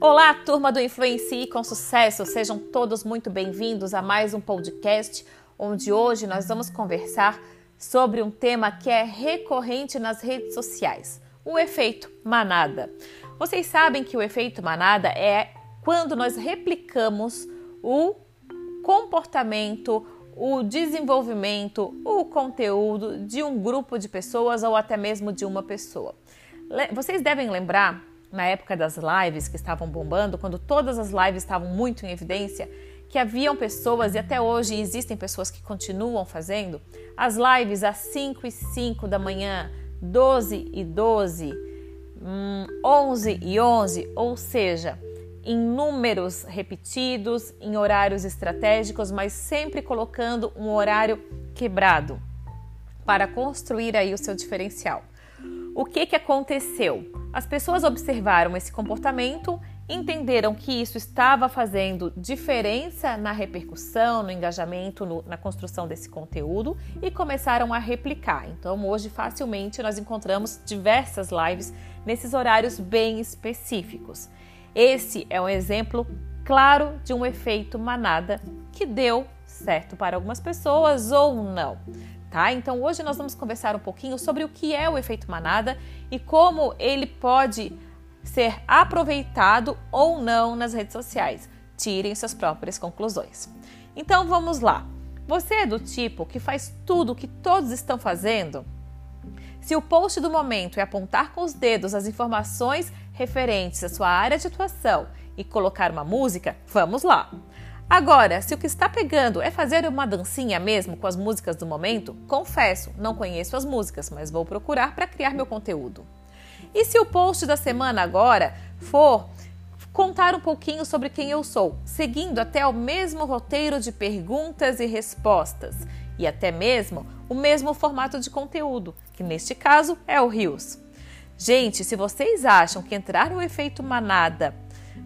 Olá, turma do Influencie com Sucesso! Sejam todos muito bem-vindos a mais um podcast, onde hoje nós vamos conversar sobre um tema que é recorrente nas redes sociais: o efeito manada. Vocês sabem que o efeito manada é quando nós replicamos o comportamento, o desenvolvimento, o conteúdo de um grupo de pessoas ou até mesmo de uma pessoa. Vocês devem lembrar, na época das lives que estavam bombando, quando todas as lives estavam muito em evidência, que haviam pessoas, e até hoje existem pessoas que continuam fazendo, as lives às 5 e 5 da manhã, 12 e 12, 11 hum, e 11, ou seja, em números repetidos, em horários estratégicos, mas sempre colocando um horário quebrado para construir aí o seu diferencial. O que, que aconteceu? As pessoas observaram esse comportamento, entenderam que isso estava fazendo diferença na repercussão, no engajamento, no, na construção desse conteúdo e começaram a replicar. Então, hoje, facilmente, nós encontramos diversas lives nesses horários bem específicos. Esse é um exemplo claro de um efeito manada que deu certo para algumas pessoas ou não. Tá? Então hoje nós vamos conversar um pouquinho sobre o que é o efeito manada e como ele pode ser aproveitado ou não nas redes sociais. Tirem suas próprias conclusões. Então vamos lá. Você é do tipo que faz tudo o que todos estão fazendo? Se o post do momento é apontar com os dedos as informações referentes à sua área de atuação e colocar uma música, vamos lá! Agora, se o que está pegando é fazer uma dancinha mesmo com as músicas do momento, confesso, não conheço as músicas, mas vou procurar para criar meu conteúdo. E se o post da semana agora for contar um pouquinho sobre quem eu sou, seguindo até o mesmo roteiro de perguntas e respostas e até mesmo o mesmo formato de conteúdo, que neste caso é o Rios. Gente, se vocês acham que entrar no efeito manada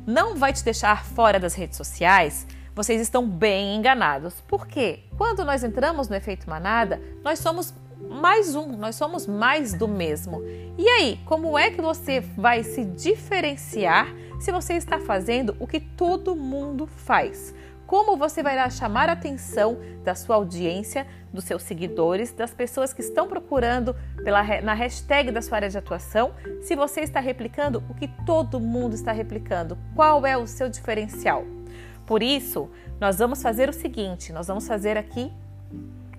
não vai te deixar fora das redes sociais, vocês estão bem enganados. Por quê? Quando nós entramos no efeito manada, nós somos mais um, nós somos mais do mesmo. E aí, como é que você vai se diferenciar se você está fazendo o que todo mundo faz? como você vai chamar a atenção da sua audiência, dos seus seguidores, das pessoas que estão procurando pela, na hashtag da sua área de atuação, se você está replicando o que todo mundo está replicando, qual é o seu diferencial. Por isso, nós vamos fazer o seguinte: nós vamos fazer aqui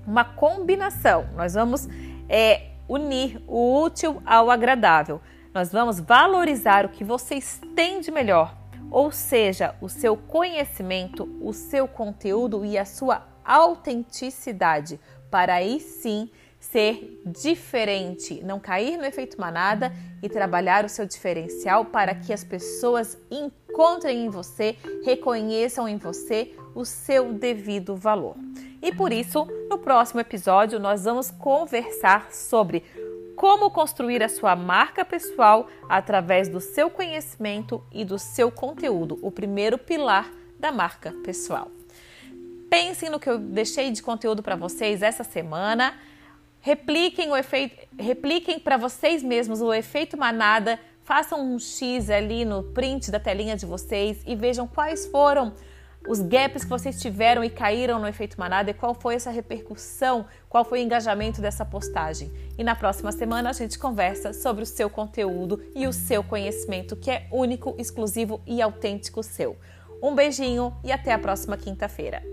uma combinação, nós vamos é, unir o útil ao agradável. Nós vamos valorizar o que vocês têm de melhor ou seja, o seu conhecimento, o seu conteúdo e a sua autenticidade, para aí sim ser diferente, não cair no efeito manada e trabalhar o seu diferencial para que as pessoas encontrem em você, reconheçam em você o seu devido valor. E por isso, no próximo episódio, nós vamos conversar sobre como construir a sua marca pessoal através do seu conhecimento e do seu conteúdo, o primeiro pilar da marca pessoal. Pensem no que eu deixei de conteúdo para vocês essa semana. Repliquem o efeito, repliquem para vocês mesmos o efeito manada. Façam um X ali no print da telinha de vocês e vejam quais foram os gaps que vocês tiveram e caíram no efeito manada e qual foi essa repercussão, qual foi o engajamento dessa postagem. E na próxima semana a gente conversa sobre o seu conteúdo e o seu conhecimento, que é único, exclusivo e autêntico seu. Um beijinho e até a próxima quinta-feira.